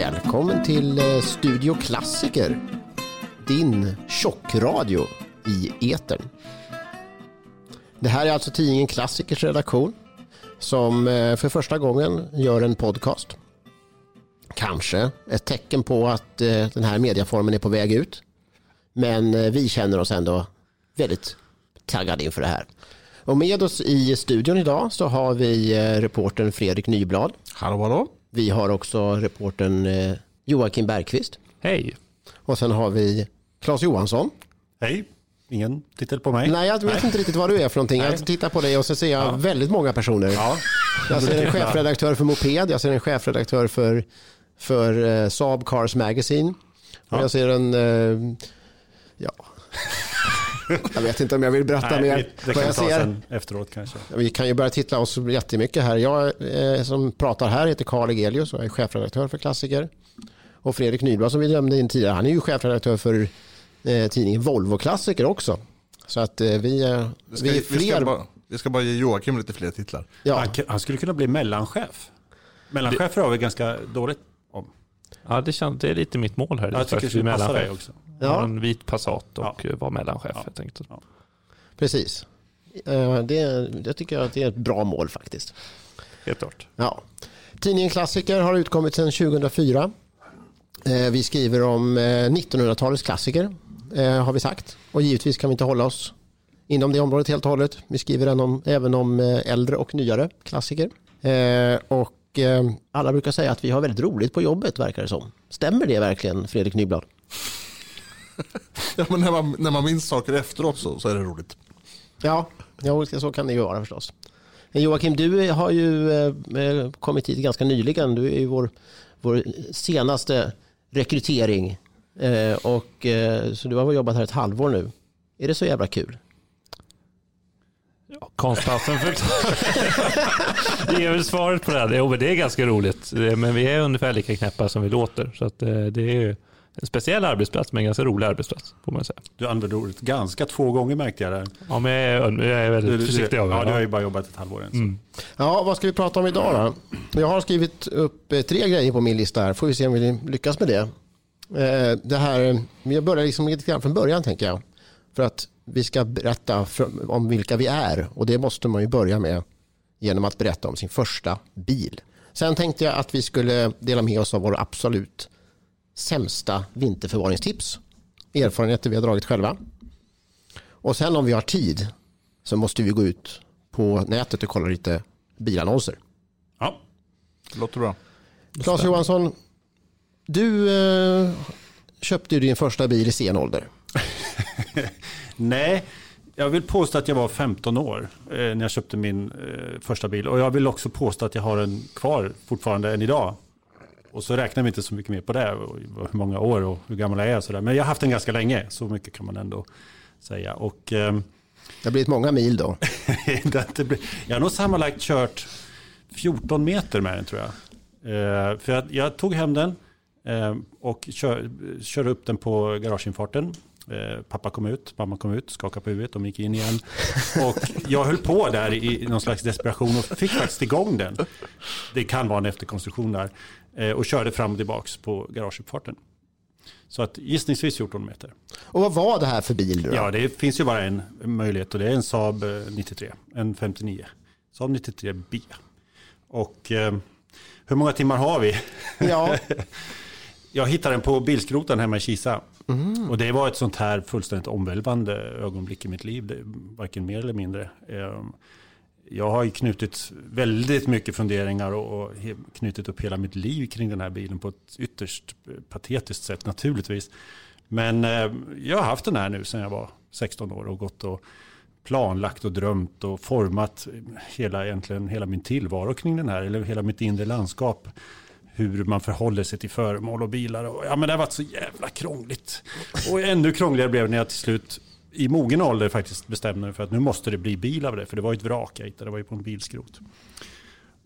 Välkommen till eh, Studio Klassiker. Din tjockradio i etern. Det här är alltså tidningen Klassikers redaktion som eh, för första gången gör en podcast. Kanske ett tecken på att eh, den här mediaformen är på väg ut. Men vi känner oss ändå väldigt taggade inför det här. Och med oss i studion idag så har vi reportern Fredrik Nyblad. Hallå, hallå. Vi har också reporten eh, Joakim Bergqvist. Hej. Och sen har vi Claes Johansson. Hej. Ingen titel på mig. Nej, jag vet Nej. inte riktigt vad du är för någonting. Nej. Jag tittar på dig och så ser jag ja. väldigt många personer. Ja. Jag ser en chefredaktör för Moped, jag ser en chefredaktör för, för uh, Saab Cars Magazine. Och ja. jag ser en, uh, ja, jag vet inte om jag vill berätta Nej, mer. Det kan jag ta sen efteråt kanske. Vi kan ju börja titla oss jättemycket här. Jag eh, som pratar här heter Karl Egelius och är chefredaktör för Klassiker. Och Fredrik Nyblad som vi nämnde in tidigare, han är ju chefredaktör för eh, tidningen Volvo Klassiker också. Så att eh, vi, eh, ska, vi är fler. Vi ska, bara, vi ska, bara, ge Joakim lite fler titlar. Ja. Han, han skulle kunna bli mellanchef. Mellanchefer har vi ganska dåligt om. Ja, det, känns, det är lite mitt mål här. Jag tycker det skulle passa dig också. Ja. En vit Passat och ja. vara mellanchef ja. helt enkelt. Ja. Precis. Eh, det, det tycker jag att det är ett bra mål faktiskt. Helt klart. Ja. Tidningen Klassiker har utkommit sedan 2004. Eh, vi skriver om 1900-talets eh, klassiker har vi sagt. Och givetvis kan vi inte hålla oss inom det området helt och hållet. Vi skriver även om äldre och nyare klassiker. Och alla brukar säga att vi har väldigt roligt på jobbet verkar det som. Stämmer det verkligen Fredrik Nyblad? ja, men när, man, när man minns saker efteråt så, så är det roligt. Ja, ja, så kan det ju vara förstås. Joakim, du har ju eh, kommit hit ganska nyligen. Du är ju vår, vår senaste rekrytering. Eh, och, eh, så du har jobbat här ett halvår nu. Är det så jävla kul? Ja, konstpassen Det är väl svaret på det. Här. Jo, det är ganska roligt. Men vi är ungefär lika knäppa som vi låter. Så att, det är ju en speciell arbetsplats, men en ganska rolig arbetsplats. Får man säga. Du använder ordet ganska två gånger märkte jag. Där. Ja, men jag är, jag är väldigt försiktig av Ja, du har ju bara jobbat ett halvår än. Mm. Ja, vad ska vi prata om idag då? Jag har skrivit upp eh, tre grejer på min lista här. Får vi se om vi lyckas med det. Eh, det här, jag börjar liksom lite grann från början tänker jag. För att vi ska berätta om vilka vi är. Och det måste man ju börja med genom att berätta om sin första bil. Sen tänkte jag att vi skulle dela med oss av vår absolut sämsta vinterförvaringstips. Erfarenheter vi har dragit själva. Och sen om vi har tid så måste vi gå ut på nätet och kolla lite bilannonser. Ja, det låter bra. Claes Johansson, du eh, köpte ju din första bil i sen ålder. Nej, jag vill påstå att jag var 15 år eh, när jag köpte min eh, första bil. Och jag vill också påstå att jag har den kvar fortfarande än idag. Och så räknar vi inte så mycket mer på det, hur många år och hur gammal jag är. Så där. Men jag har haft den ganska länge, så mycket kan man ändå säga. Och, eh, det har blivit många mil då? jag har nog sammanlagt kört 14 meter med den tror jag. Eh, för jag, jag, tog hem den eh, och kör, körde upp den på garageinfarten. Eh, pappa kom ut, mamma kom ut, skakade på huvudet, de gick in igen. Och jag höll på där i någon slags desperation och fick faktiskt igång den. Det kan vara en efterkonstruktion där. Eh, och körde fram och tillbaka på garageuppfarten. Så att gissningsvis 14 meter. Och vad var det här för bil? Då? Ja, det finns ju bara en möjlighet och det är en Saab 93, eh, en 59. Saab 93B. Och eh, hur många timmar har vi? Ja. jag hittade den på bilskroten hemma i Kisa. Mm. Och det var ett sånt här fullständigt omvälvande ögonblick i mitt liv, varken mer eller mindre. Jag har ju knutit väldigt mycket funderingar och, och knutit upp hela mitt liv kring den här bilen på ett ytterst eh, patetiskt sätt naturligtvis. Men eh, jag har haft den här nu sedan jag var 16 år och gått och planlagt och drömt och format hela, egentligen, hela min tillvaro kring den här, eller hela mitt inre landskap. Hur man förhåller sig till föremål och bilar. Och, ja, men det har varit så jävla krångligt. Och ännu krångligare blev det när jag till slut i mogen ålder faktiskt bestämde mig för att nu måste det bli bil av det. För det var ju ett vrak jag hittade, det var ju på en bilskrot.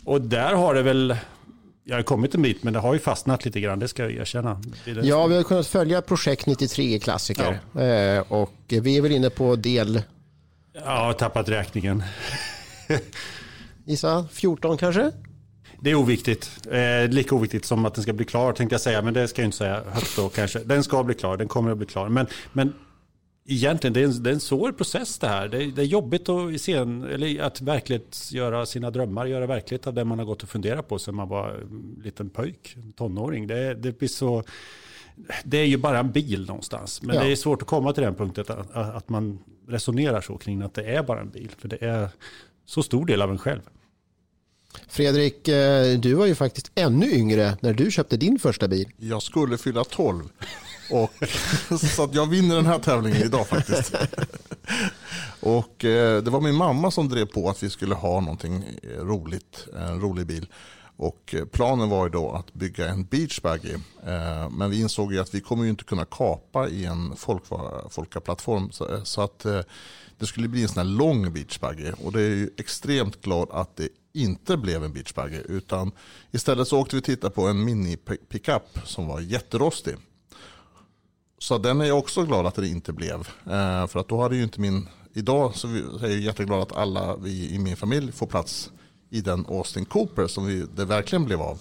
Och där har det väl, jag har kommit en bit men det har ju fastnat lite grann, det ska jag erkänna. Ja, vi har kunnat följa projekt 93 klassiker. Ja. Eh, och vi är väl inne på del... Ja, tappat räkningen. Gissa 14 kanske? Det är oviktigt. Eh, lika oviktigt som att den ska bli klar tänkte jag säga. Men det ska jag inte säga högt då kanske. Den ska bli klar, den kommer att bli klar. Men, men egentligen, det är, en, det är en svår process det här. Det är, det är jobbigt att, se en, eller att verkligt göra sina drömmar, göra verklighet av det man har gått och funderat på sedan man var en liten pojk, tonåring. Det, det blir så... Det är ju bara en bil någonstans. Men ja. det är svårt att komma till den punkten att, att man resonerar så kring att det är bara en bil. För det är så stor del av en själv. Fredrik, eh, du var ju faktiskt ännu yngre när du köpte din första bil. Jag skulle fylla 12. Och, så att jag vinner den här tävlingen idag faktiskt. Och eh, det var min mamma som drev på att vi skulle ha någonting eh, roligt, en rolig bil. Och eh, planen var ju då att bygga en beachbuggy. Eh, men vi insåg ju att vi kommer ju inte kunna kapa i en folkaplattform. Så att det skulle bli en sån här lång beachbuggy. Och det är ju extremt glad att det inte blev en beachbuggy. Utan istället så åkte vi titta på en mini-pickup som var jätterostig. Så den är jag också glad att det inte blev. Eh, för att då hade ju inte min... Idag så är jag jätteglad att alla vi i min familj får plats i den Austin Cooper som vi, det verkligen blev av.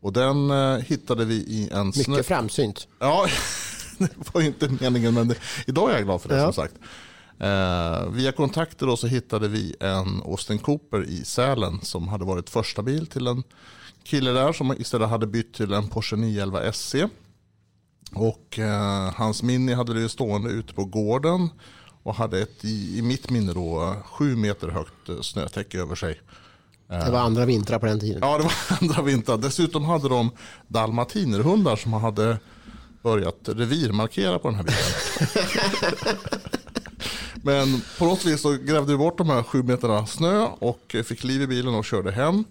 Och den eh, hittade vi i en... Mycket snö... framsynt. Ja, det var ju inte meningen men det, idag är jag glad för det ja. som sagt. Eh, via kontakter då så hittade vi en Austin Cooper i Sälen som hade varit första bil till en kille där som istället hade bytt till en Porsche 911 SC. Och eh, hans Mini hade det stående ute på gården och hade ett i, i mitt minne då sju meter högt eh, snötäcke över sig. Det var andra vintrar på den tiden. Ja, det var andra vintrar. Dessutom hade de dalmatinerhundar som hade börjat revirmarkera på den här bilen. Men på något vis så grävde vi bort de här sju meterna snö och fick liv i bilen och körde hem.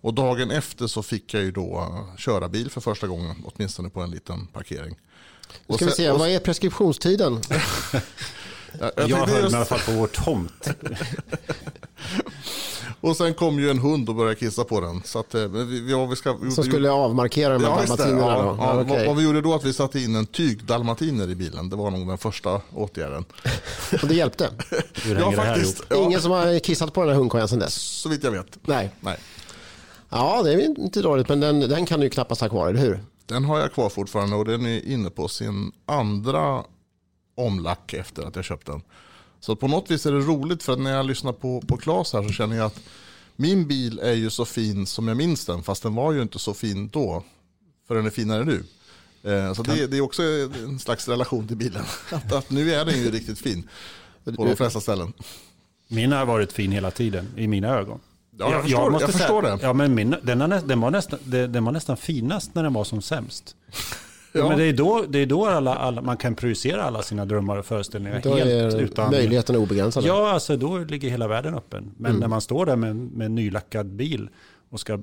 Och dagen efter så fick jag ju då köra bil för första gången, åtminstone på en liten parkering. Och ska vi se, vad är preskriptionstiden? jag, jag, jag höll mig i alla fall på vår tomt. Och sen kom ju en hund och började kissa på den. Så att, eh, vi, vi, vi ska, Som skulle avmarkera de här ja, dalmatinerna? Ja, ja, okay. vad, vi gjorde då att vi satte in en tygdalmatiner i bilen. Det var nog den första åtgärden. Och det hjälpte? ja, faktiskt. Ja. Ingen som har kissat på den här hundkojan sedan dess? Så vitt jag vet. Nej. Nej. Ja, det är inte dåligt, men den, den kan du ju knappast ha kvar, eller hur? Den har jag kvar fortfarande och den är inne på sin andra omlack efter att jag köpt den. Så på något vis är det roligt för när jag lyssnar på, på Claes här så känner jag att min bil är ju så fin som jag minns den fast den var ju inte så fin då. För den är finare nu. Eh, så det, det, är också en slags relation till bilen. Att, att, nu är den ju riktigt fin på de flesta ställen. Min har varit fin hela tiden i mina ögon. Ja, jag, förstår, jag, jag förstår säga, det. Ja, men min, den, den, var nästan, den var nästan finast när den var som sämst. Ja. Men det är då, det är då alla, alla, man kan projicera alla sina drömmar och föreställningar. Då helt är utan, möjligheten obegränsade. Ja, alltså då ligger hela världen öppen. Men mm. när man står där med, med en nylackad bil och ska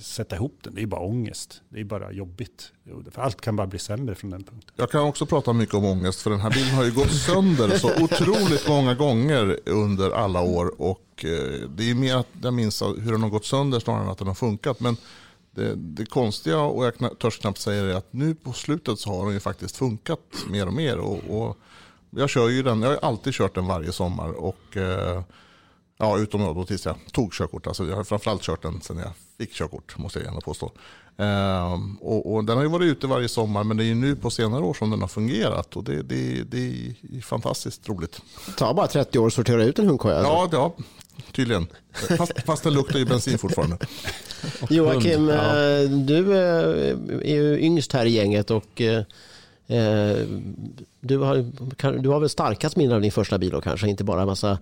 sätta ihop den, det är bara ångest. Det är bara jobbigt. För allt kan bara bli sämre från den punkten. Jag kan också prata mycket om ångest, för den här bilen har ju gått sönder så otroligt många gånger under alla år. Och eh, det är mer att jag minns hur den har gått sönder snarare än att den har funkat. Men det, det konstiga, och jag törs knappt säga det, är att nu på slutet så har den ju faktiskt funkat mer och mer. Och, och jag kör ju den, jag har alltid kört den varje sommar. Och, eh, ja, utom då tills jag tog körkort. Alltså, jag har framförallt kört den sen jag fick körkort, måste jag gärna påstå. Eh, och, och, den har ju varit ute varje sommar, men det är ju nu på senare år som den har fungerat. Och det, det, det är fantastiskt roligt. Det tar bara 30 år att sortera ut en hundkoja? Alltså. Ja, ja, tydligen. Fast, fast den luktar ju bensin fortfarande. Joakim, ja. Eh, du eh, är ju yngst här i gänget och eh, du har, du har väl starkast minne av din första bil och kanske inte bara en massa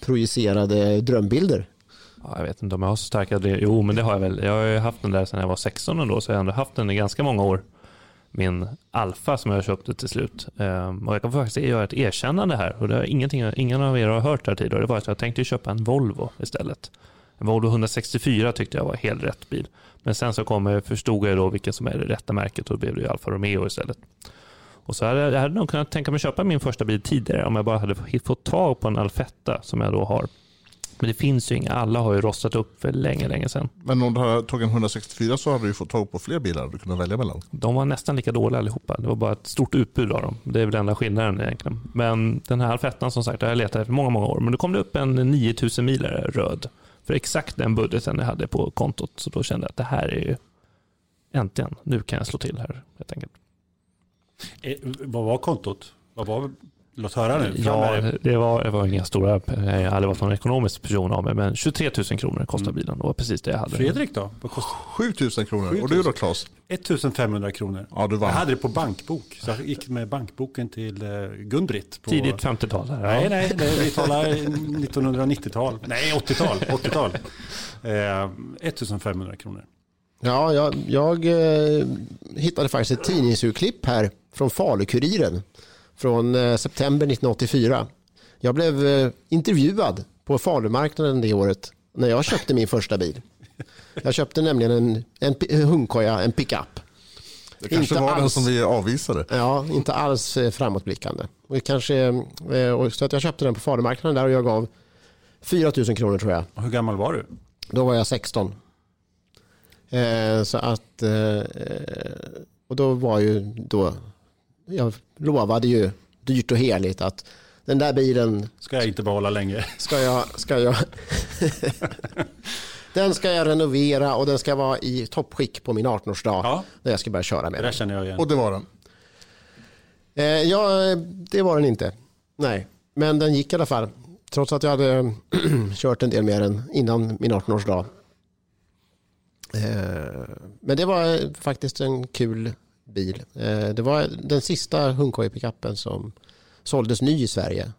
projicerade drömbilder? Ja, jag vet inte om jag har så starka det. Jo, men det har jag väl. Jag har haft den där sedan jag var 16 ändå, så jag har ändå haft den i ganska många år. Min Alfa som jag köpte till slut. Ehm, och jag kan faktiskt göra ett erkännande här. Och det är ingenting, ingen av er har hört här tidigare. Det var att jag tänkte köpa en Volvo istället. En Volvo 164 tyckte jag var helt rätt bil. Men sen så kom, förstod jag då vilket som är det rätta märket och då blev det Alfa Romeo istället. Och så hade jag, hade nog kunnat tänka mig köpa min första bil tidigare om jag bara hade fått tag på en Alfetta som jag då har. Men det finns ju inga, alla har ju rostat upp för länge, länge sedan. Men om du hade tagit en 164 så hade du fått tag på fler bilar du kunde välja mellan. De var nästan lika dåliga allihopa. Det var bara ett stort utbud av dem. Det är väl enda skillnaden egentligen. Men den här Alfettan som sagt, har jag letat efter många, många år. Men då kom det upp en 9000 milare röd för exakt den budgeten jag hade på kontot. Så då kände jag att det här är ju äntligen, nu kan jag slå till här helt enkelt. Eh, vad var kontot? Vad var Låt höra nu. Ja, det var, det var inga stora, jag har aldrig varit någon ekonomisk person av mig, men 23 000 kronor kostade mm. bilen. Det var precis det jag hade. Fredrik då? Vad kostade? 7 000 kronor. 7 000. Och du då Claes? 1 500 kronor. Ja, du vann. Jag hade det på bankbok. Så jag gick med bankboken till eh, Gun-Britt. På... Tidigt 50-tal? Ja. Nej, nej, nej, vi talar 1990-tal. Nej, 80-tal. 80-tal. Eh, 1 500 kronor. Ja, jag, jag eh, hittade faktiskt ett tidningsurklipp här från Falukuriren från eh, september 1984. Jag blev eh, intervjuad på Falumarknaden det året när jag köpte min första bil. Jag köpte nämligen en, en, en hundkoja, en pickup. Det kanske inte var alls, den som vi avvisade. Ja, inte alls framåtblickande. Och kanske, så att jag köpte den på Falumarknaden där och jag gav 4 000 kronor tror jag. Och hur gammal var du? Då var jag 16. Så att, och då var ju då jag lovade ju dyrt och heligt att den där bilen ska jag inte behålla länge. Ska jag, ska jag den ska jag renovera och den ska vara i toppskick på min 18-årsdag. Ja. När jag ska börja köra med det den. känner jag igen. Och det var den? Eh, ja, det var den inte. Nej, men den gick i alla fall. Trots att jag hade kört en del mer än innan min 18-årsdag. Eh, men det var eh, faktiskt en kul bil. Eh, det var den sista hundkoj-pickupen som såldes ny i Sverige.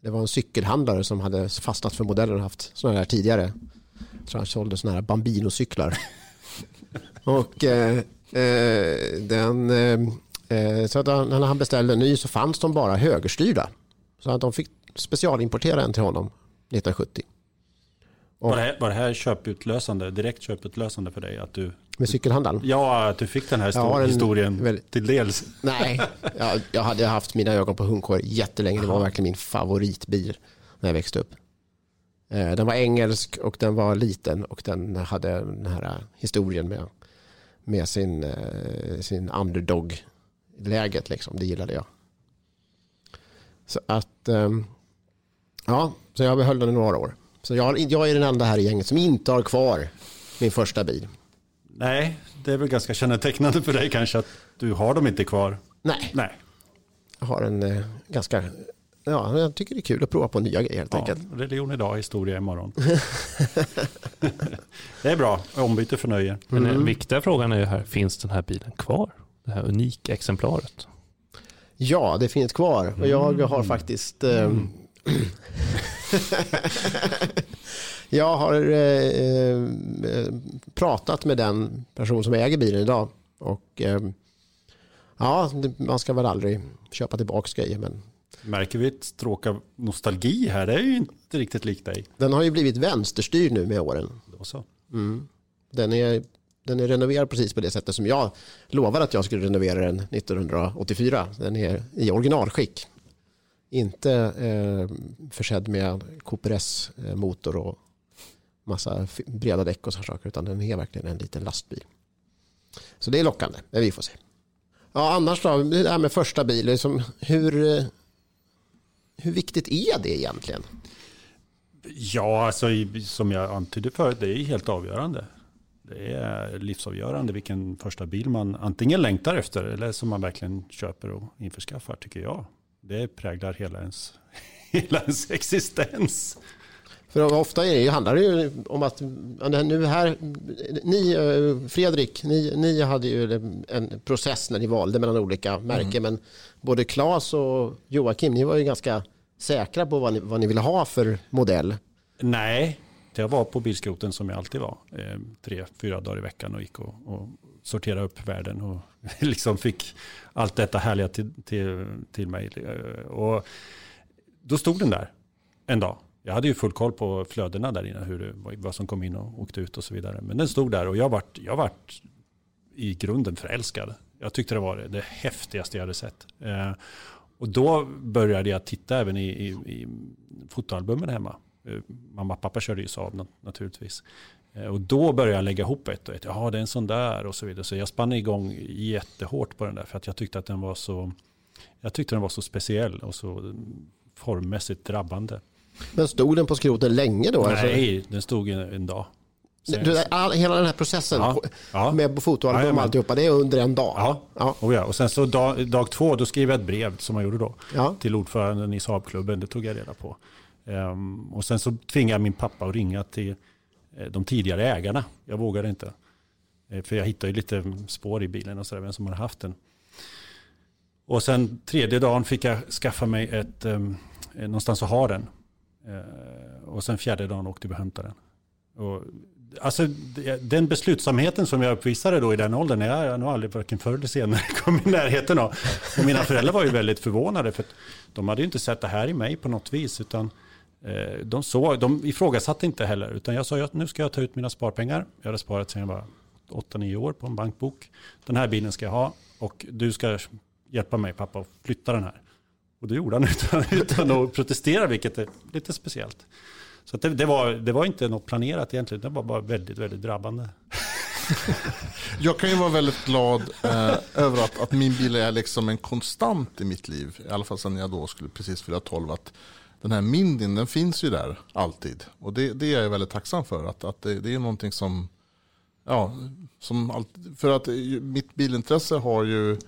Det var en cykelhandlare som hade fastnat för modellen och haft sådana här tidigare. Jag tror han sålde sådana här Bambino-cyklar. och eh, den, eh, så att när han beställde en ny så fanns de bara högerstyrda. Så att de fick specialimportera en till honom 1970. Var, det här, var det här köputlösande, direkt köputlösande för dig? Att du, med cykelhandlaren? Ja, att du fick den här en, historien väldigt, till dels. Nej, jag, jag hade haft mina ögon på hundkår jättelänge. Det var verkligen min favoritbil när jag växte upp. Eh, den var engelsk och den var liten och den hade den här historien med, med sin, eh, sin underdog-läget. Liksom. Det gillade jag. Så att, ehm, ja, så jag behöll den i några år. Så jag, jag är den enda här i gänget som inte har kvar min första bil. Nej, det är väl ganska kännetecknande för dig kanske att du har dem inte kvar. Nej. Nej. Jag har en eh, ganska, ja, jag tycker det är kul att prova på nya grejer helt ja, enkelt. Religion idag, historia imorgon. det är bra, ombyte för nöje. Men den viktiga frågan är ju här, finns den här bilen kvar? Det här unika exemplaret? Ja, det finns kvar. Och jag har mm. faktiskt eh, jag har eh, eh, pratat med den person som äger bilen idag. Och eh, ja, man ska väl aldrig köpa tillbaka grejer. Men... Märker vi ett stråk av nostalgi här? Det är ju inte riktigt likt dig. Den har ju blivit vänsterstyrd nu med åren. Då så. Mm. Den, är, den är renoverad precis på det sättet som jag lovade att jag skulle renovera den 1984. Den är i originalskick. Inte eh, försedd med Cooper eh, motor och massa breda däck och sådana saker. Utan den är verkligen en liten lastbil. Så det är lockande, men vi får se. Ja, annars då, det här med första bil. Liksom, hur, eh, hur viktigt är det egentligen? Ja, alltså, som jag antydde förut, det är helt avgörande. Det är livsavgörande vilken första bil man antingen längtar efter eller som man verkligen köper och införskaffar, tycker jag det präglar hela ens, hela ens existens. För ofta är det, handlar det ju om att nu här, ni, eh, Fredrik, ni, ni hade ju en process när ni valde mellan olika märken. Mm. Men både Claes och Joakim, ni var ju ganska säkra på vad ni, vad ni ville ha för modell. Nej, jag var på bilskroten som jag alltid var. Eh, tre, fyra dagar i veckan och gick och, och Sortera upp världen. Och liksom fick allt detta härliga till, till, till mig. Och då stod den där en dag. Jag hade ju full koll på flödena där inne, hur, vad som kom in och åkte ut och så vidare. Men den stod där och jag vart, jag vart i grunden förälskad. Jag tyckte det var det, det häftigaste jag hade sett. Eh, och då började jag titta även i, i, i fotoalbumen hemma. Eh, mamma och pappa körde ju Saab naturligtvis. Eh, och då började jag lägga ihop ett och ett. Ja, det är en sån där och så vidare. Så jag spann igång jättehårt på den där. För att jag tyckte att den var så, jag tyckte den var så speciell och så formmässigt drabbande. Men stod den på skroten länge då? Nej, alltså? den stod en, en dag. Du, all, hela den här processen ja, ja. med fotoalbum och alltihopa, det är under en dag? Ja, ja. Och, ja. och sen så dag, dag två, då skrev jag ett brev som jag gjorde då ja. till ordföranden i Saabklubben, det tog jag reda på. Um, och sen så tvingade jag min pappa att ringa till Eh, de tidigare ägarna. Jag vågade inte. Eh, för jag hittade ju lite spår i bilen och sådär, vem som hade haft den. Och sen tredje dagen fick jag skaffa mig ett, ehm, eh, någonstans att ha den. Eh, och sen fjärde dagen åkte vi och hämtade den. Och alltså, den beslutsamheten som jag uppvisade då i den åldern, jag har nog aldrig varken förr eller senare kommit i närheten av. Och mina föräldrar var ju väldigt förvånade, för de hade ju inte sett det här i mig på något vis, utan eh, de, såg, de ifrågasatte inte heller, utan jag sa att nu ska jag ta ut mina sparpengar. Jag hade sparat sedan jag var 8-9 år på en bankbok. Den här bilen ska jag ha och du ska hjälpa mig pappa att flytta den här. Och det gjorde han utan, utan att protestera, vilket är lite speciellt. Så det, det, var, det var inte något planerat egentligen, det var bara väldigt, väldigt drabbande. Jag kan ju vara väldigt glad eh, över att, att, min bil är liksom en konstant i mitt liv. I alla fall sen jag då skulle precis fylla 12. Att den här Mindin, den finns ju där alltid. Och det, det är jag väldigt tacksam för. Att, att det, det är någonting som, ja, som alltid, för att mitt bilintresse har ju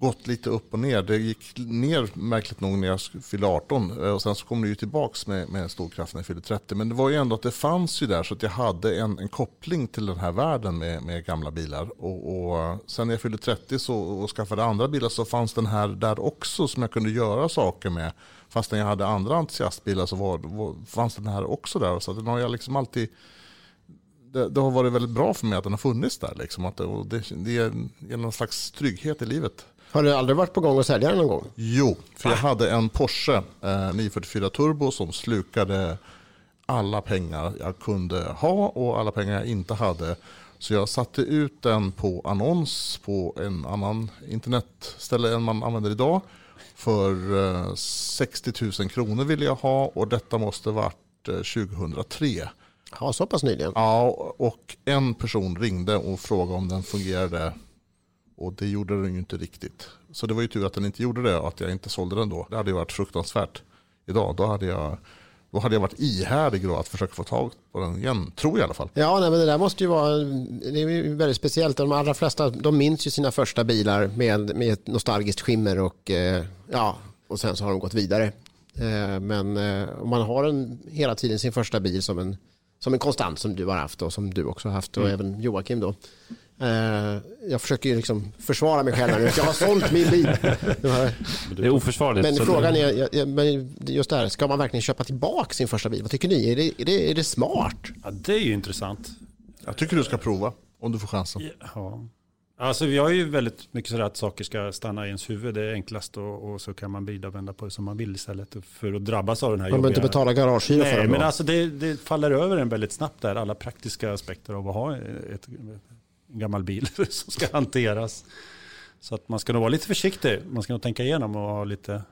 gått lite upp och ner. Det gick ner märkligt nog när jag fyllde 18 eh, och sen så kom det ju tillbaks med, med stor kraft när jag fyllde 30. Men det var ju ändå att det fanns ju där så att jag hade en, en koppling till den här världen med, med gamla bilar. Och, och eh, sen när jag fyllde 30 så, och skaffade andra bilar så fanns den här där också som jag kunde göra saker med. Fastän jag hade andra entusiastbilar så var, var, fanns den här också där. Så den har jag liksom alltid det, det, har varit väldigt bra för mig att den har funnits där. Liksom. Att det, det, det ger någon slags trygghet i livet. Har du aldrig varit på gång att sälja den någon gång? Jo, för jag hade en Porsche eh, 944 Turbo som slukade alla pengar jag kunde ha och alla pengar jag inte hade. Så jag satte ut den på annons på en annan internetställe än man använder idag. För eh, 60 000 kronor ville jag ha och detta måste varit eh, 2003. Ja, så pass nyligen. Ja, och en person ringde och frågade om den fungerade och det gjorde den ju inte riktigt. Så det var ju tur att den inte gjorde det och att jag inte sålde den då. Det hade ju varit fruktansvärt idag. Då hade jag, då hade jag varit ihärdig då att försöka få tag på den igen. Tror jag i alla fall. Ja, nej, men det där måste ju vara det är väldigt speciellt. De allra flesta de minns ju sina första bilar med, med ett nostalgiskt skimmer och, eh, ja, och sen så har de gått vidare. Eh, men eh, om man har en, hela tiden sin första bil som en, som en konstant som du har haft och som du också har haft och mm. även Joakim då. Eh, jag försöker liksom försvara mig själv nu. Jag har sålt min bil. Det är oförsvarligt. Men frågan är, just det här, ska man verkligen köpa tillbaka sin första bil? Vad tycker ni? Är det, är det, är det smart? Ja, det är ju intressant. Jag tycker du ska prova om du får chansen. Ja. Alltså vi har ju väldigt mycket sådär att saker ska stanna i ens huvud. Det är enklast och, och så kan man vrida och vända på det som man vill istället för att drabbas av den här Man behöver inte betala garagehyra för det. men alltså det, det, faller över en väldigt snabbt där. Alla praktiska aspekter av att ha ett, en gammal bil som ska hanteras. Så att man ska nog vara lite försiktig. Man ska nog tänka igenom och ha lite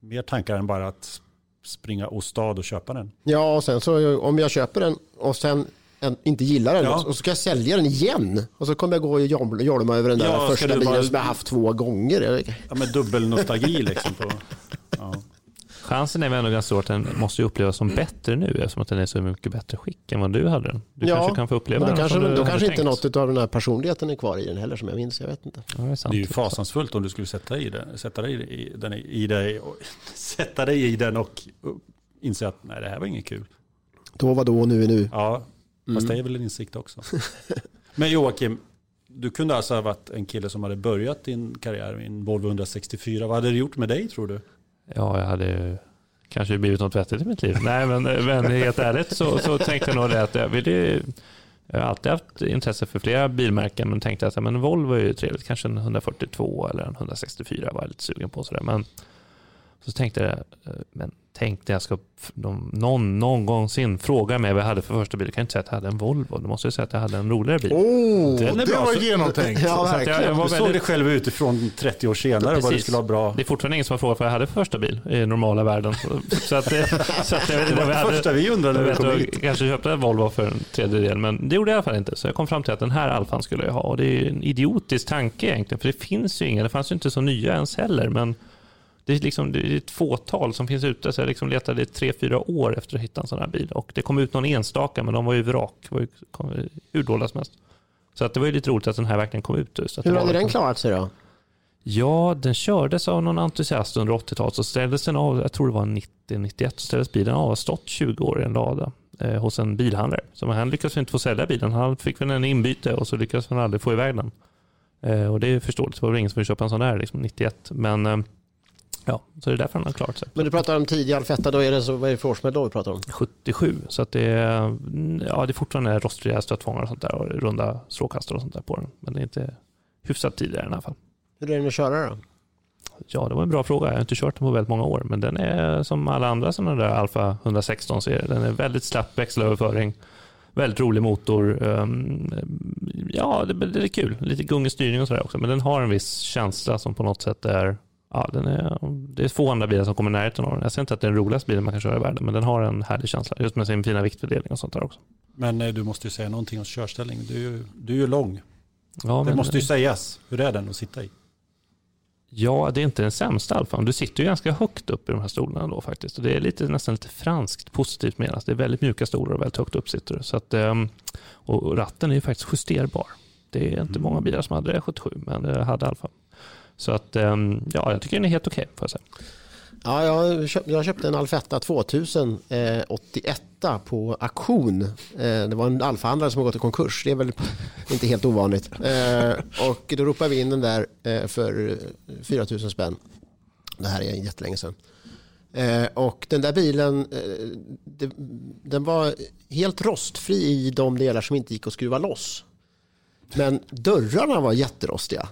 mer tankar än bara att springa åstad och köpa den. Ja, och sen så om jag köper den och sen inte gillar den ja. och så ska jag sälja den igen. Och så kommer jag gå och jolma över den där ja, första bilen bara... som jag haft två gånger. Ja, med dubbel nostalgi liksom. På... Chansen är väl ändå ganska stor att den måste upplevas som bättre nu eftersom att den är så mycket bättre skick än vad du hade den. Du ja, kanske kan få uppleva den kanske, Då kanske inte något av den här personligheten är kvar i den heller som jag minns. Jag vet inte. Ja, det, är sant, det är ju fasansfullt om du skulle sätta, i den, sätta, dig i den, i dig, och, sätta dig i den och inse att nej, det här var inget kul. Då var då och nu är nu. Ja, mm. fast det är väl en insikt också. Men Joakim, du kunde alltså ha varit en kille som hade börjat din karriär i en Volvo 164. Vad hade det gjort med dig tror du? Ja, jag hade kanske blivit något vettigt i mitt liv. Nej, men, eh, men helt ärligt så, så tänkte jag nog det att jag ville jag har alltid haft intresse för flera bilmärken men tänkte att men Volvo är ju trevligt. Kanske en 142 eller en 164 var jag lite sugen på. Sådär. Men så tänkte jag, eh, men tänkte jag ska de, någon någonsin fråga mig vad jag hade för första bil. Jag kan inte säga att jag hade en Volvo. Du måste säga att jag hade en roligare bil. Oh, det bra. var genomtänkt. ja, verkligen. Jag, jag du såg dig själv utifrån 30 år senare och vad du skulle ha bra. Det är fortfarande ingen som har frågat vad jag hade för första bil i normala världen. Så, att, så att jag vet inte vad jag hade. första vi undrade när vi kom hit. kanske köpte en Volvo för en tredjedel, men det gjorde jag i alla fall inte. Så jag kom fram till att den här Alfan skulle jag ha. Och det är en idiotisk tanke egentligen, för det finns ju inga. Det fanns ju inte så nya ens heller. Men det är, liksom, det är ett fåtal som finns ute. Så jag liksom letade i tre, fyra år efter att hitta en sån här bil. Och det kom ut någon enstaka, men de var ju vrak. var ju, hur dåliga som helst. Så att det var ju lite roligt att den här verkligen kom ut. Så hur hade den klarat sig då? Ja, den kördes av någon entusiast under 80-talet. Så ställdes den av, jag tror det var 90-91, så ställdes bilen av och stått 20 år i en lada eh, hos en bilhandlare. Så han lyckades inte få sälja bilen. Han fick väl en inbyte och så lyckades han aldrig få iväg den. Eh, och det är förståeligt, det var väl ingen som ville köpa en sån där liksom, 91. Men eh, ja, så det är därför han har klarat sig. Men du pratar om tidig Alfetta, då är det så, vad är det för årsmodell vi pratar om? 77, så att det är, ja, det är fortfarande rostfria stötfångare och sånt där och runda strålkastare och sånt där på den. Men det är inte hyfsat tidigare i alla fall. Hur är den att köra då? Ja, det var en bra fråga. Jag har inte kört den på väldigt många år, men den är som alla andra sådana där Alfa 116 serier. Den är väldigt slapp växelöverföring, väldigt rolig motor. Um, ja, det, det, är kul. Lite gungig styrning och sådär också, men den har en viss känsla som på något sätt är Ja, den är, det är få andra bilar som kommer i närheten av den. Jag säger inte att det är den roligaste bilen man kan köra i världen, men den har en härlig känsla. Just med sin fina viktfördelning och sånt där också. Men eh, du måste ju säga någonting om körställning. Du du är ju lång. Ja, det måste ju sägas. Hur är den att sitta i? Ja, det är inte den sämsta alfan. Du sitter ju ganska högt upp i de här stolarna då faktiskt. Och det är lite, nästan lite franskt positivt menat. Det är väldigt mjuka stolar och väldigt högt upp sitter du. Så att, ehm, och ratten är ju faktiskt justerbar. Det är inte mm. många bilar som hade det 77, men det hade alfa. Så att, ehm, ja, jag tycker den är helt okej. Okay, Ja, jag, köpt, jag köpte en Alfetta 2000 eh, 81 på auktion. Eh, det var en alfahandlare som har gått i konkurs. Det är väl inte helt ovanligt. Eh, och då ropade vi in den där eh, för 4000 spänn. Det här är jättelänge sedan. Eh, och den där bilen, eh, det, den var helt rostfri i de delar som inte gick att skruva loss. Men dörrarna var jätterostiga.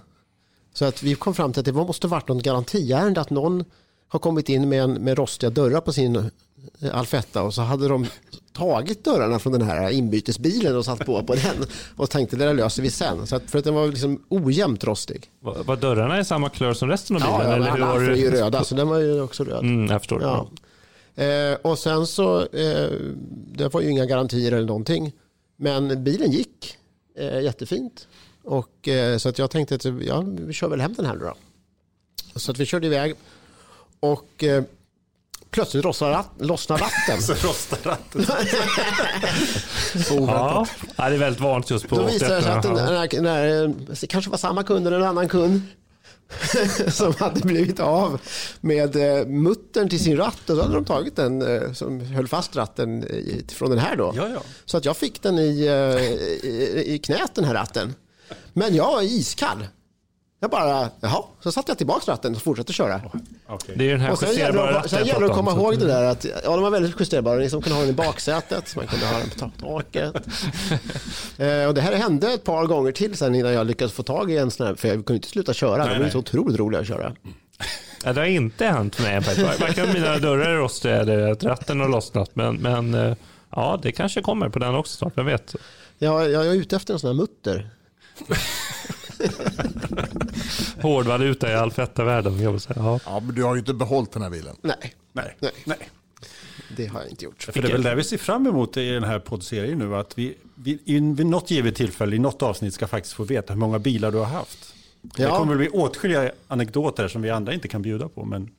Så att vi kom fram till att det måste varit något garantiärende att någon har kommit in med, en, med rostiga dörrar på sin eh, Alfetta och så hade de tagit dörrarna från den här inbytesbilen och satt på på den och tänkte det där löser vi sen. Så att för att den var liksom ojämnt rostig. Var, var dörrarna i samma klör som resten av bilen? Ja, eller alla var är ju röda så den var ju också röd. Mm, jag förstår. Ja. Eh, och sen så, eh, det var ju inga garantier eller någonting. Men bilen gick eh, jättefint. Och, eh, så att jag tänkte att ja, vi kör väl hem den här då. Så att vi körde iväg och eh, plötsligt lossnar, rat, lossnar ratten. så rostar ratten. så ja, det är väldigt vanligt just på Då visade det sig att den där, den där, det kanske var samma kund eller en annan kund som hade blivit av med eh, muttern till sin ratt och så hade de tagit den eh, som höll fast ratten från den här då. Ja, ja. Så att jag fick den i, eh, i, i knät den här ratten. Men jag var iskall. Jag bara, jaha, så satte jag tillbaka ratten och fortsatte köra. Okay. Det är den här och sen justerbara ratten Sen gäller det att komma ihåg det där att ja, de var väldigt justerbara. Ni som kunde ha den i baksätet, man kunde ha den på taket. eh, och det här hände ett par gånger till sen innan jag lyckades få tag i en sån här, för jag kunde inte sluta köra. Nej, de är så otroligt roliga att köra. Ja, det har inte hänt mig. Varken mina dörrar är rostiga eller att ratten har lossnat. Men, men eh, ja, det kanske kommer på den också snart, vem vet. Ja, jag är ute efter en sån här mutter. Hårdvaluta i Alfetta-världen. Ja. ja, men du har ju inte behållit den här bilen. Nej. Nej. Nej. Nej. Det har jag inte gjort. För det är väl det vi ser fram emot i den här poddserien nu. Att vi, vi vid något givet tillfälle i något avsnitt ska faktiskt få veta hur många bilar du har haft. Ja. Det kommer bli åtskilliga anekdoter som vi andra inte kan bjuda på. Men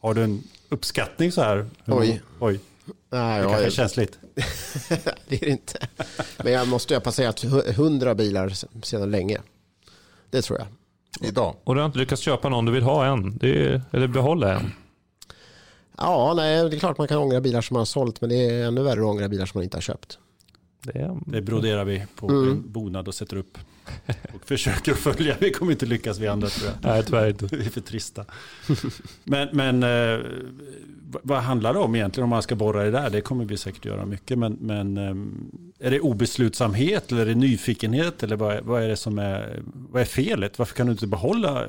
har du en uppskattning så här? Oj. Oj. Nej, det kanske är känsligt. det är det inte. Men jag måste ha passerat hundra bilar sedan länge. Det tror jag. Idag. Och du har inte lyckats köpa någon du vill ha än? Är, eller behålla en? Ja, nej, det är klart man kan ångra bilar som man har sålt, men det är ännu värre att ångra bilar som man inte har köpt. Det, det broderar vi på mm. en bonad och sätter upp och försöker följa. Vi kommer inte lyckas vi andra tror jag. Nej, tyvärr inte. Vi är för trista. Men, men eh, vad handlar det om egentligen om man ska borra det där? Det kommer vi säkert göra mycket. Men, men eh, är det obeslutsamhet eller är det nyfikenhet? Eller vad, vad är det som är, vad är felet? Varför kan du inte behålla? Eh,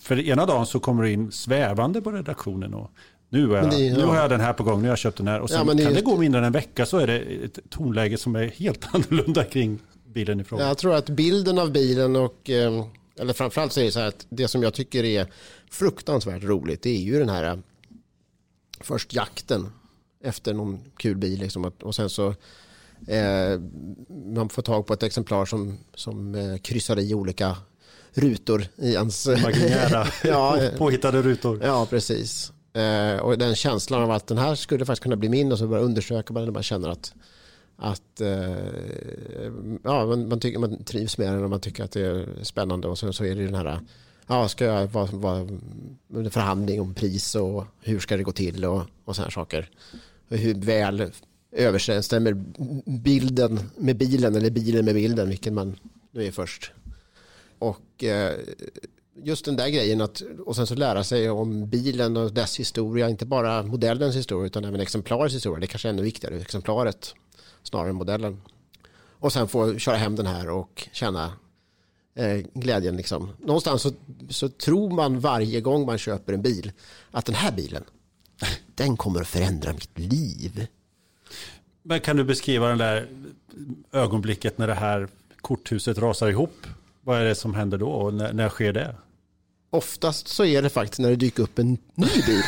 för ena dagen så kommer du in svävande på redaktionen och nu, är jag, det, ja. nu har jag den här på gång, nu har jag köpt den här. Och sen ja, det, kan det gå mindre än en vecka så är det ett tonläge som är helt annorlunda kring bilen i fråga. Jag tror att bilden av bilen och, eh, eller framförallt så är det så här att det som jag tycker är fruktansvärt roligt det är ju den här först jakten efter någon kul bil liksom, och sen så eh, man får tag på ett exemplar som, som eh, kryssar i olika rutor i hans... Imaginära, ja, påhittade rutor. Ja, precis. Eh, och den känslan av att den här skulle faktiskt kunna bli min och så börjar undersöka man man känner att, att eh, ja, man, man, tycker, man trivs med den och man tycker att det är spännande och så, så är det den här ja, ska jag vara, vara förhandling om pris och hur ska det gå till och, och sådana saker. Hur väl överensstämmer bilden med bilen eller bilen med bilden, vilken man nu är först. Och eh, just den där grejen att och sen så lära sig om bilen och dess historia, inte bara modellens historia utan även exemplarets historia. Det är kanske är ännu viktigare, exemplaret snarare än modellen. Och sen få köra hem den här och känna glädjen. Liksom. Någonstans så, så tror man varje gång man köper en bil att den här bilen, den kommer att förändra mitt liv. Men kan du beskriva den där ögonblicket när det här korthuset rasar ihop? Vad är det som händer då och när, när sker det? Oftast så är det faktiskt när det dyker upp en ny bil.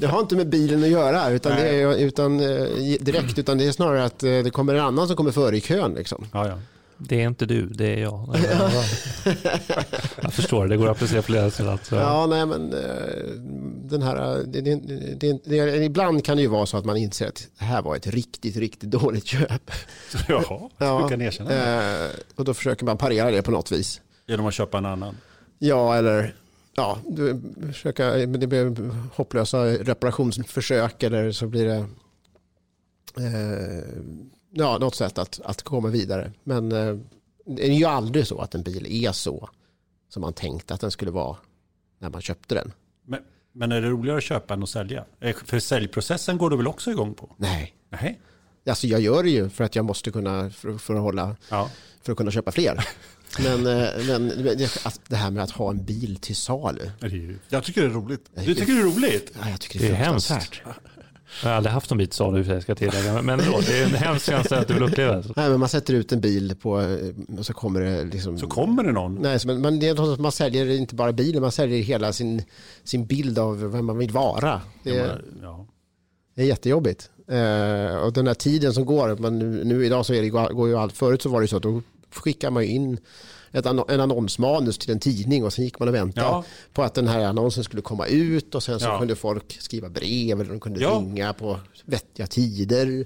Det har inte med bilen att göra utan, det är, utan, eh, direkt, utan det är snarare att eh, det kommer en annan som kommer före i kön. Liksom. Ja, ja. Det är inte du, det är jag. jag förstår, det går att applicera flera sätt. Ja, nej men eh, den här, det, det, det, ibland kan det ju vara så att man inser att det här var ett riktigt, riktigt dåligt köp. Jaha, ja, du kan erkänna det. Och då försöker man parera det på något vis. Genom att köpa en annan? Ja, eller ja, du, försöka, det blir hopplösa reparationsförsök eller så blir det eh, ja, något sätt att, att komma vidare. Men eh, det är ju aldrig så att en bil är så som man tänkte att den skulle vara när man köpte den. Men, men är det roligare att köpa än att sälja? Eh, för säljprocessen går du väl också igång på? Nej. Nej. Alltså jag gör det ju för att jag måste kunna, för, för att, hålla, ja. för att kunna köpa fler. Men, eh, men det här med att ha en bil till salu. Jag tycker det är roligt. Du tycker det är roligt? Ja, jag tycker det är, det är hemskt. Jag har aldrig haft en bil till salu jag ska tillägga. Men då, det är en hemsk känsla att du vill uppleva. Nej, men man sätter ut en bil på och så kommer det liksom. Så kommer det någon? Nej, men man, det är, man säljer inte bara bilen, man säljer hela sin, sin bild av vem man vill vara. Det är, ja. det är jättejobbigt. Uh, och den här tiden som går, men nu, nu idag så är det, går ju allt, förut så var det så att då skickar man in ett, en annonsmanus till en tidning och sen gick man och väntade ja. på att den här annonsen skulle komma ut och sen så ja. kunde folk skriva brev eller de kunde ja. ringa på vettiga tider.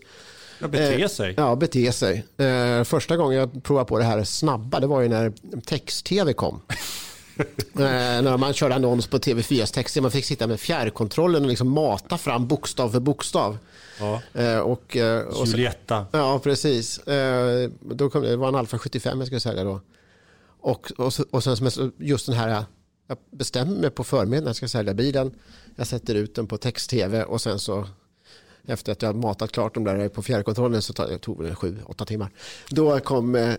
Ja, bete sig. Eh, ja, bete sig. Eh, första gången jag provade på det här snabba, det var ju när text-tv kom. eh, när man körde annons på TV4s text, man fick sitta med fjärrkontrollen och liksom mata fram bokstav för bokstav. Ja. Eh, och, och Julietta. Ja, precis. Då kom, det var en Alfa 75 jag skulle säga då. Och, och, och sen just den här, jag bestämmer mig på förmiddagen jag ska sälja bilen. Jag sätter ut den på text-tv och sen så efter att jag matat klart dem där på fjärrkontrollen så tog det sju, åtta timmar. Då kom, eh,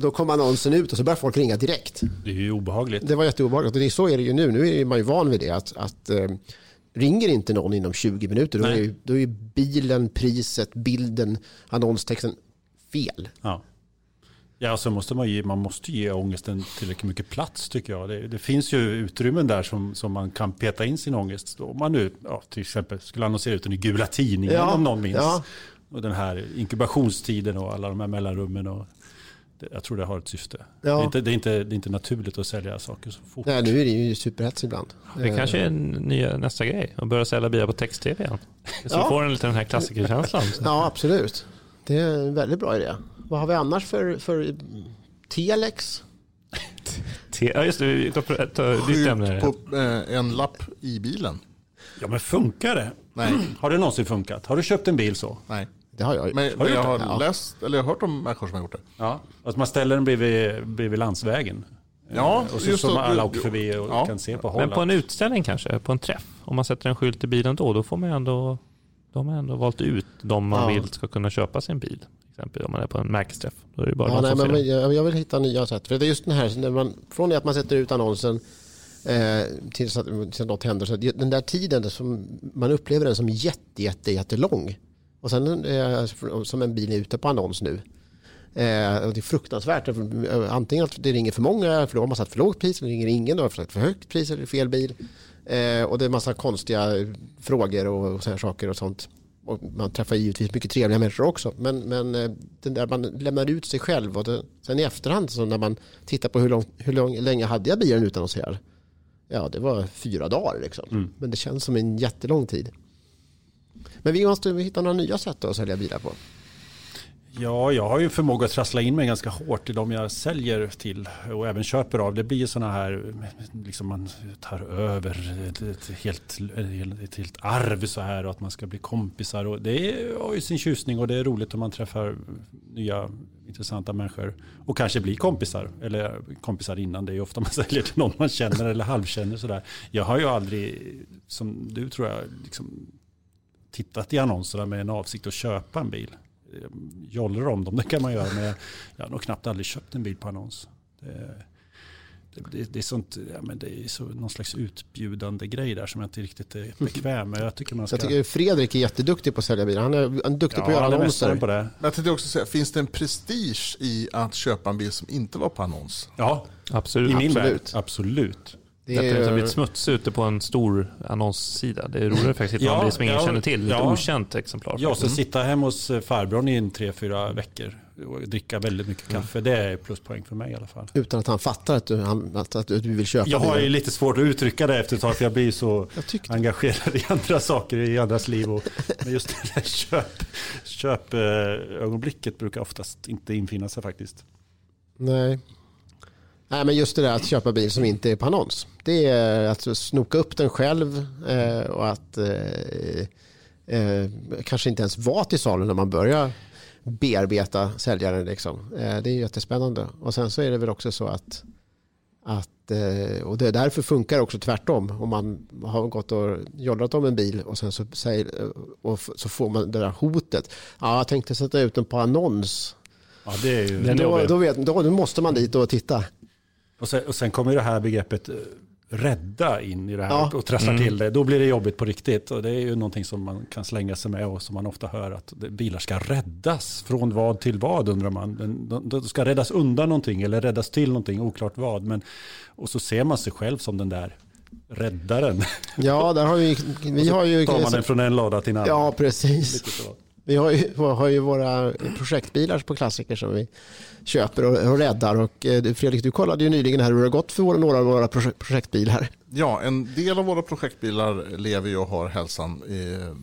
då kom annonsen ut och så började folk ringa direkt. Det är ju obehagligt. Det var jätteobehagligt och det är, så är det ju nu. Nu är man ju van vid det att, att eh, ringer inte någon inom 20 minuter då är, ju, då är bilen, priset, bilden, annonstexten fel. Ja. Ja, så måste man, ge, man måste ge ångesten tillräckligt mycket plats tycker jag. Det, det, finns ju utrymmen där som, som man kan peta in sin ångest. Om man nu ja, till exempel skulle annonsera ut den i gula tidningen ja, om någon minns. Ja. Och den här inkubationstiden och alla de här mellanrummen. Och det, jag tror det har ett syfte. Ja. Det, är inte, det, är inte, det är inte naturligt att sälja saker så fort. Nej, nu är det ju superhets ibland. Det kanske är nya, nästa grej, att börja sälja bilar på text-tv igen. Så ja. får den lite den här klassikerkänslan. Ja, absolut. Det är en väldigt bra idé. Vad har vi annars för, för telex? ja, just det. Vi tar ditt ämne. på eh, en lapp i bilen. Ja, men funkar det? Nej. Har det någonsin funkat? Har du köpt en bil så? Nej. Det har jag. Men, har jag har ja. läst, eller jag har hört om människor som har gjort det. Ja, att man ställer den bredvid, bredvid landsvägen. Ja, och så, just så alla åker förbi och ja. kan se på hållet. Men på en utställning kanske, på en träff. Om man sätter en skylt i bilen då, då får man ändå, då har man ändå valt ut de man ja. vill ska kunna köpa sin bil exempel om man är på en märkesträff. Då är det bara ja, nej, men, men jag, jag, vill hitta nya sätt. För det är just den här, när man, från det att man sätter ut annonsen eh, tills, att, tills något händer. Så den där tiden, som, man upplever den som jätte, jätte, jättelång. Och sen eh, som en bil är ute på annons nu. Eh, och det är fruktansvärt. Antingen att det ringer för många, för då har man satt för lågt pris, eller ringer ingen, då har man satt för högt pris eller fel bil. Eh, och det är massa konstiga frågor och, och saker och sånt. Och man träffar givetvis mycket trevliga människor också. Men, men eh, den där man lämnar ut sig själv och det, sen i efterhand så när man tittar på hur, lång, hur lång, länge hade jag bilen utannonserad? Ja, det var fyra dagar liksom. Mm. Men det känns som en jättelång tid. Men vi måste hitta några nya sätt att sälja bilar på. Ja, jag har ju förmåga att trassla in mig ganska hårt i de jag säljer till och även köper av. Det blir sådana här, liksom man tar över ett, ett, helt, ett helt arv så här och att man ska bli kompisar. Och det har ju sin tjusning och det är roligt om man träffar nya intressanta människor och kanske blir kompisar. Eller kompisar innan, det är ju ofta man säljer till någon man känner eller halvkänner sådär. Jag har ju aldrig, som du tror jag, liksom, tittat i annonserna med en avsikt att köpa en bil jollrar om dem, det kan man göra. Men jag har nog knappt aldrig köpt en bil på annons. Det, det, det är, sånt, ja, men det är så, någon slags utbjudande grej där som jag inte riktigt är bekväm med. Jag tycker, man ska... jag tycker Fredrik är jätteduktig på att sälja bilar. Han är, han är duktig ja, på att göra annonser. På det. Jag tänkte också säga, finns det en prestige i att köpa en bil som inte var på annons? Ja, absolut. I min absolut. Absolut. Det är ju... blivit smuts ute på en stor annonssida. Det är roligare faktiskt att hitta ja, bil som ingen ja, känner till. Ett ja. okänt exemplar. Ja, så mm. sitta hemma hos eh, farbrorn i en tre, fyra veckor och dricka väldigt mycket kaffe. Mm. Det är pluspoäng för mig i alla fall. Utan att han fattar att du, att du vill köpa Jag har ju lite svårt att uttrycka det efter ett tag för jag blir så jag engagerad i andra saker i andras liv. Och, men just det där köp, köpögonblicket brukar oftast inte infinna sig faktiskt. Nej, Nej, men just det där att köpa bil som inte är på annons. Det är att snoka upp den själv eh, och att eh, eh, kanske inte ens vara till salen när man börjar bearbeta säljaren. Liksom. Det är jättespännande. Och sen så är det väl också så att, att och det är därför funkar också tvärtom. Om man har gått och jollrat om en bil och sen så, säger, och så får man det där hotet. Ja, jag tänkte sätta ut den på annons. Ja, det är ju, då, då, vet, då måste man dit och titta. Och sen, och sen kommer det här begreppet eh, rädda in i det här ja. och trasslar mm. till det. Då blir det jobbigt på riktigt. Och det är ju någonting som man kan slänga sig med och som man ofta hör att bilar ska räddas. Från vad till vad undrar man. De ska räddas undan någonting eller räddas till någonting, oklart vad. Men, och så ser man sig själv som den där räddaren. Ja, där har vi, vi har ju... tar man den från en lada till en annan. Ja, precis. Vi har ju, har ju våra projektbilar på klassiker som vi köper och, och räddar. Och, eh, Fredrik, du kollade ju nyligen här hur det har gått för våra, några av våra projektbilar. Ja, en del av våra projektbilar lever ju och har hälsan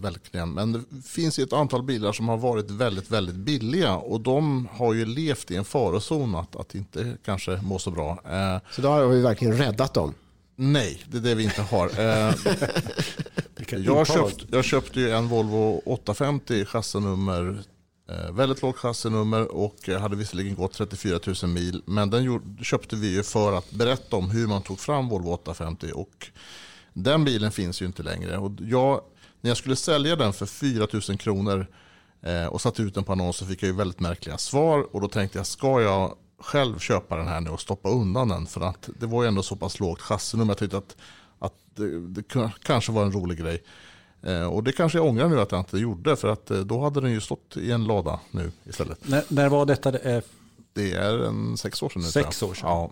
verkligen. Men det finns ju ett antal bilar som har varit väldigt, väldigt billiga och de har ju levt i en farozon att, att inte kanske må så bra. Eh, så då har vi verkligen räddat dem? Nej, det är det vi inte har. Jag, köpt, jag köpte ju en Volvo 850 chassinummer Eh, väldigt lågt chassinummer och hade visserligen gått 34 000 mil. Men den köpte vi ju för att berätta om hur man tog fram Volvo 850. Och den bilen finns ju inte längre. Och jag, när jag skulle sälja den för 4 000 kronor eh, och satte ut den på annons så fick jag ju väldigt märkliga svar. Och då tänkte jag, ska jag själv köpa den här nu och stoppa undan den? För att det var ju ändå så pass lågt chassinummer. Jag tyckte att, att det, det kanske var en rolig grej. Eh, och det kanske jag ångrar nu att jag inte gjorde för att eh, då hade den ju stått i en lada nu istället. När, när var detta? Det är en sex år sedan nu. Sex år sedan? Ja.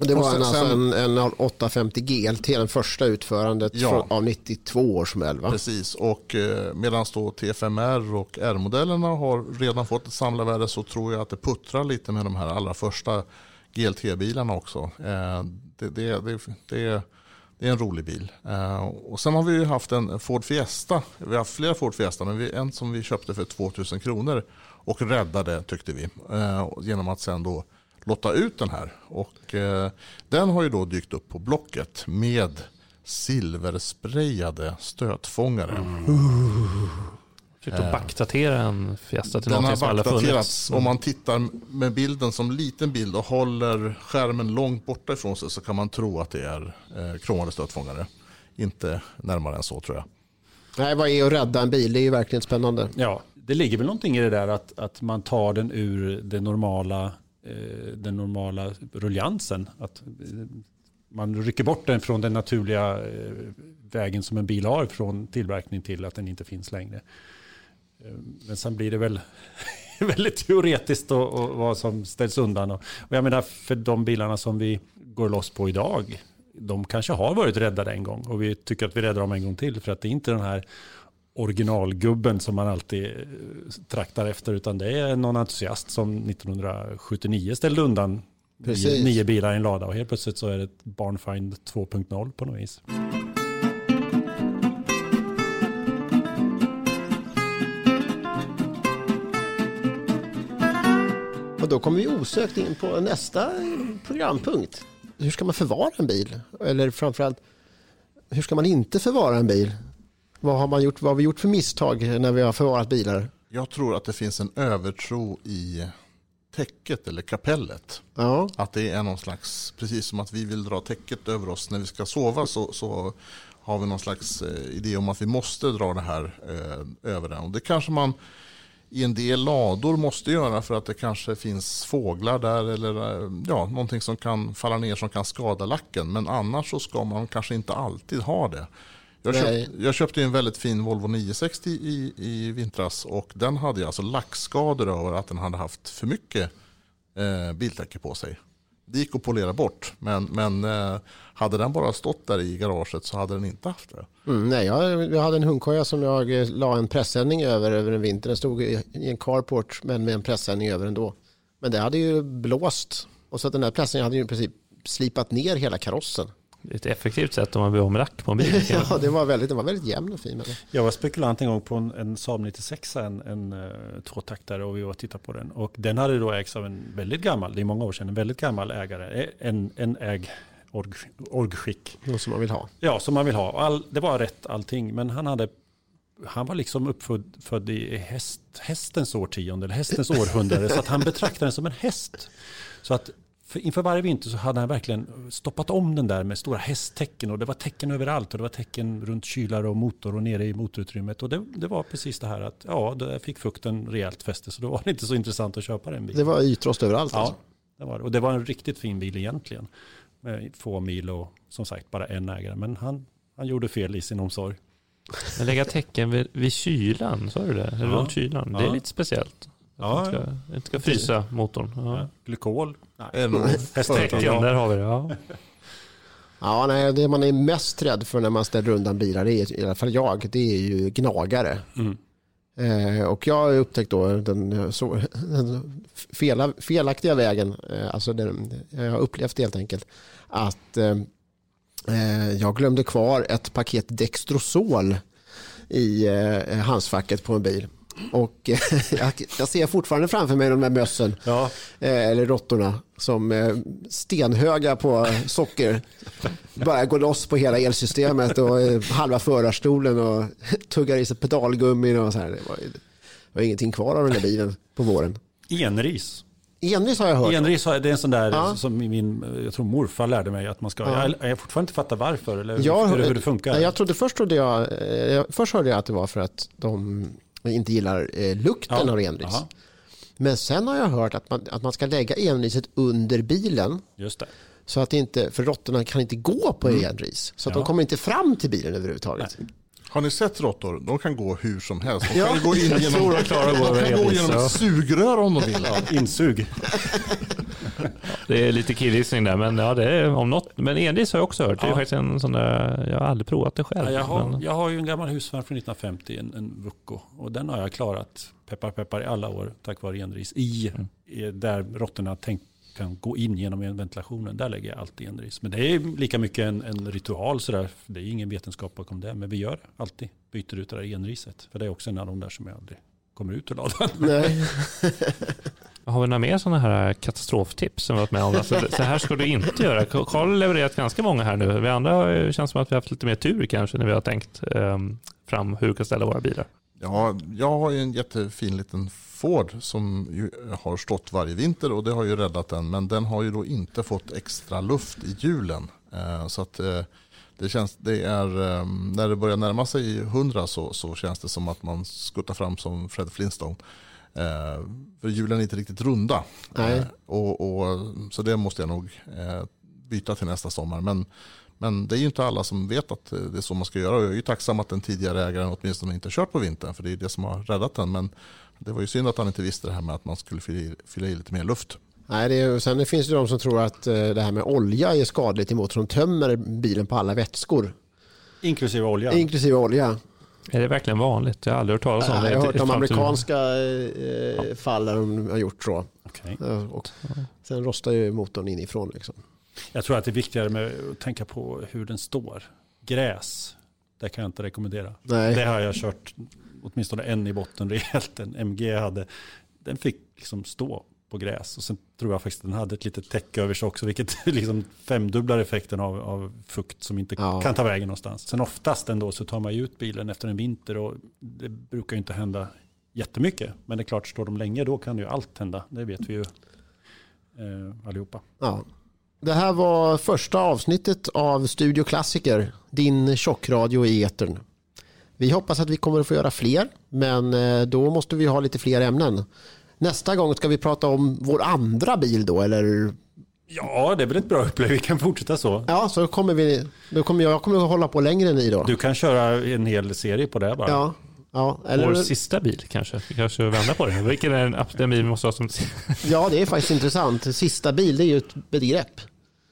Och det var sen, alltså en, en 850 GLT, den första utförandet ja, från, av 92 års modell va? Precis, och eh, medan då T5R och R-modellerna har redan fått ett samlarvärde så tror jag att det puttrar lite med de här allra första GLT-bilarna också. Eh, det, det, det, det det är en rolig bil. Eh, och sen har vi haft en Ford Fiesta. Vi har haft flera Ford Fiesta, men vi, en som vi köpte för 2000 kronor och räddade tyckte vi. Eh, genom att sen då lotta ut den här. Och eh, den har ju då dykt upp på Blocket med silversprayade stötfångare. Mm. Försökt att backdatera en Fiesta till någonting som aldrig funnits. Om man tittar med bilden som liten bild och håller skärmen långt borta ifrån sig så kan man tro att det är eh, kromade stötfångare. Inte närmare än så tror jag. Nej, vad är att rädda en bil? Det är ju verkligen spännande. Ja, det ligger väl någonting i det där att, att man tar den ur det normala, eh, den normala ruljansen. Att eh, man rycker bort den från den naturliga eh, vägen som en bil har från tillverkning till att den inte finns längre. Eh, men sen blir det väl väldigt teoretiskt och, och vad som ställs undan. Och, och jag menar för de bilarna som vi går loss på idag, de kanske har varit räddade en gång och vi tycker att vi räddar dem en gång till för att det är inte den här originalgubben som man alltid eh, traktar efter utan det är någon entusiast som 1979 ställde undan nio, nio, bilar i en lada och helt plötsligt så är det ett Barnfind 2.0 på något vis. Och då kommer vi osökt in på nästa programpunkt. Hur ska man förvara en bil? Eller framförallt, hur ska man inte förvara en bil? Vad har, man gjort, vad har vi gjort för misstag när vi har förvarat bilar? Jag tror att det finns en övertro i täcket eller kapellet. Ja. Att det är någon slags, precis som att vi vill dra täcket över oss när vi ska sova så, så har vi någon slags eh, idé om att vi måste dra det här eh, över den. Och det kanske man i en del lador måste göra för att det kanske finns fåglar där eller eh, ja, någonting som kan falla ner som kan skada lacken. Men annars så ska man kanske inte alltid ha det. Jag, köpt, jag köpte en väldigt fin Volvo 960 i, i vintras och den hade alltså lackskador över att den hade haft för mycket eh, biltäcke på sig. Det gick att polera bort men, men eh, hade den bara stått där i garaget så hade den inte haft det. Mm, nej, jag, jag hade en hundkoja som jag eh, la en pressändning över över en vinter. Den stod i, i en carport men med en pressändning över ändå. Men det hade ju blåst och så att den där pressändningen hade ju i princip slipat ner hela karossen. Ett effektivt sätt om man vill ha om rack på en bil. ja, det var väldigt, det var väldigt jämn och fin. Jag var spekulant en gång på en, en Saab 96, en, en uh, tvåtaktare och vi var och tittade på den. Och den hade då ägts av en väldigt gammal, det är många år sedan, en väldigt gammal ägare. En, en äg org, orgskick. som man vill ha. Ja, som man vill ha. All, det var rätt allting, men han hade han var liksom uppfödd i häst, hästens årtionde, eller hästens århundrade, så att han betraktade den som en häst. Så att för inför varje vinter så hade han verkligen stoppat om den där med stora hästtecken och det var tecken överallt och det var tecken runt kylare och motor och nere i motorutrymmet och det, det var precis det här att ja, där fick fukten rejält fäste så då var det inte så intressant att köpa den bilen. Det var ytrost överallt ja, alltså? det var det. Och det var en riktigt fin bil egentligen. Med få mil och som sagt bara en ägare. Men han, han gjorde fel i sin omsorg. Men lägga tecken vid, vid kylan, sa du det? Ja. Runt kylan. Det är lite speciellt. Ja, inte ska, inte ska frysa motorn. Ja. Glykol. Hästtecken, där har vi det. Ja. Ja, nej, det man är mest rädd för när man ställer undan bilar, det är, i alla fall jag, det är ju gnagare. Mm. Eh, och jag har upptäckt då den, så, den fela, felaktiga vägen, eh, alltså den, jag har upplevt helt enkelt, att eh, eh jag glömde kvar ett paket Dextrosol i eh, handskfacket på en bil. Och jag ser fortfarande framför mig de där mössen, ja. Eh, eller råttorna, som eh, stenhöga på socker. Bara går loss på hela elsystemet och eh, halva förarstolen och tuggar i sig pedalgummin och så här. Det var, det var ingenting kvar av den där bilen på våren. Enris. Enris har jag hört. Enris det är en sån där ja. som min, jag tror morfar lärde mig att man ska, ja. jag, jag fortfarande inte fattar varför eller jag, hur, hur det funkar. Jag trodde först trodde jag, först hörde jag att det var för att de inte gillar eh, lukten ja. av enris. Aha. Men sen har jag hört att man, att man ska lägga enriset under bilen. Just det. Så att inte, för råttorna kan inte gå på mm. enris. Så att ja. de kommer inte fram till bilen överhuvudtaget. Nej. Har ni sett råttor? De kan gå hur som helst. De kan ja. gå in genom, de kan gå genom ett sugrör om de vill. Ja, insug. det är lite killgissning där, men ja, det är om något. Men enris har jag också hört. Det är ja. faktiskt en sån där, jag har aldrig provat det själv. Ja, jag, har, men... jag har ju en gammal husvagn från 1950, en, en Vucco. Och den har jag klarat, peppar peppar, i alla år tack vare enris. I, mm. där råttorna tänkt kan gå in genom ventilationen. Där lägger jag alltid enris. Men det är lika mycket en, en ritual sådär. Det är ingen vetenskap bakom det. Men vi gör det alltid. Byter ut det där enriset. För det är också en av de där som jag aldrig kommer ut ur ladan. Nej. Har vi några mer sådana här katastroftips som vi varit med om? Alltså, så här ska du inte göra. Karl har levererat ganska många här nu. Vi andra har, känns som att vi har haft lite mer tur kanske när vi har tänkt um, fram hur vi kan ställa våra bilar. Ja, jag har ju en jättefin liten Ford som har stått varje vinter och det har ju räddat den. Men den har ju då inte fått extra luft i hjulen. Eh, så att eh, det känns, det är, eh, när det börjar närma sig 100 så, så känns det som att man skuttar fram som Fred Flintstone. För hjulen är inte riktigt runda. Nej. Och, och, så det måste jag nog byta till nästa sommar. Men, men det är ju inte alla som vet att det är så man ska göra. Jag är ju tacksam att den tidigare ägaren åtminstone inte kört på vintern. För det är det som har räddat den. Men det var ju synd att han inte visste det här med att man skulle fylla i, fylla i lite mer luft. Nej, det är, sen finns det de som tror att eh, det här med olja är skadligt emot. De tömmer bilen på alla vätskor. Inklusive olja? Inklusive olja. Är det verkligen vanligt? Jag har aldrig hört talas om det. Jag har hört om amerikanska eh, fall där de har gjort så. Okay. Och sen rostar ju motorn inifrån. Liksom. Jag tror att det är viktigare med att tänka på hur den står. Gräs, det kan jag inte rekommendera. Nej. Det har jag kört åtminstone en i botten rejält. En MG hade, den fick liksom stå på gräs. Och sen tror jag faktiskt att den hade ett litet täcke över sig också, vilket liksom femdubblar effekten av, av fukt som inte ja. kan ta vägen någonstans. Sen oftast ändå så tar man ju ut bilen efter en vinter och det brukar ju inte hända jättemycket. Men det är klart, står de länge då kan ju allt hända. Det vet vi ju eh, allihopa. Ja. Det här var första avsnittet av Studio Klassiker, din tjockradio i etern. Vi hoppas att vi kommer att få göra fler, men eh, då måste vi ha lite fler ämnen. Nästa gång ska vi prata om vår andra bil då, eller? Ja, det är väl ett bra upplägg. Vi kan fortsätta så. Ja, så kommer vi. Då kommer jag, jag kommer att hålla på längre än ni då. Du kan köra en hel serie på det bara. Ja. Ja, eller... Vår sista bil kanske. Vi kanske vänder på det. Vilken är den bil vi måste ha som... ja, det är faktiskt intressant. Sista bil, det är ju ett begrepp.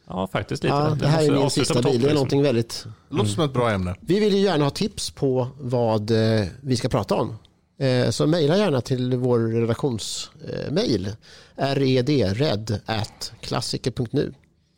Ja, faktiskt lite. Ja, det här är min sista bil. Det är liksom. någonting väldigt... Låter som ett bra ämne. Vi vill ju gärna ha tips på vad eh, vi ska prata om. Eh, så mejla gärna till vår redaktionsmail. Red, klassiker.nu.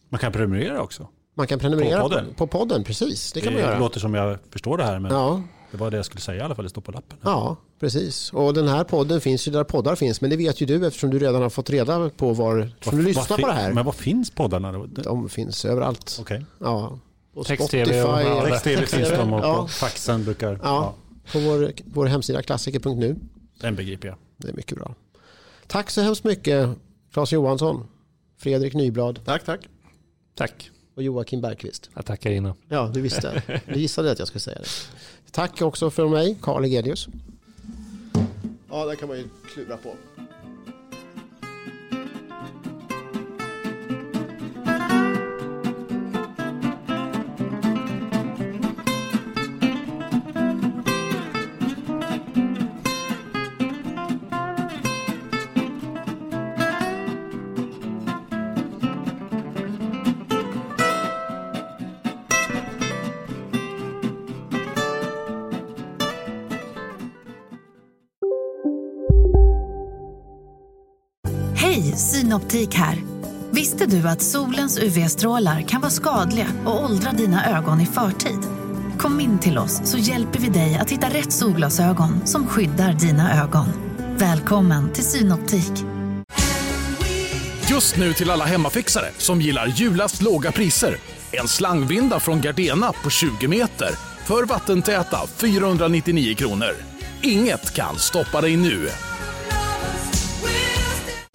Man kan prenumerera också. Man kan prenumerera på podden, på, på podden precis. Det, det kan man göra. Det låter som jag förstår det här. Men ja. Det var det jag skulle säga i alla fall. Det står på lappen. Ja, precis. Och den här podden finns ju där poddar finns. Men det vet ju du eftersom du redan har fått reda på var... Eftersom du lyssnar på det här. Men var finns poddarna då? De finns överallt. Okej. Okay. Ja. Text-tv och Text-tv finns de och ja. faxen brukar... Ja. ja. På vår, vår hemsida klassiker.nu. Den begriper jag. Det är mycket bra. Tack så hemskt mycket Claes Johansson, Fredrik Nyblad. Tack, tack. Tack. Och Joakim Bergqvist. Jag tackar innan. Ja, du visste. Du gissade att jag skulle säga det. Tack också för mig, Karl Egelius. Ja, det kan man ju klura på. Synoptik här. Visste du att solens UV-strålar kan vara skadliga och åldra dina ögon i förtid? Kom in till oss så hjälper vi dig att hitta rätt solglasögon som skyddar dina ögon. Välkommen till Synoptik. Just nu till alla hemmafixare som gillar julast låga priser. En slangvinda från Gardena på 20 meter för vattentäta 499 kronor. Inget kan stoppa dig nu.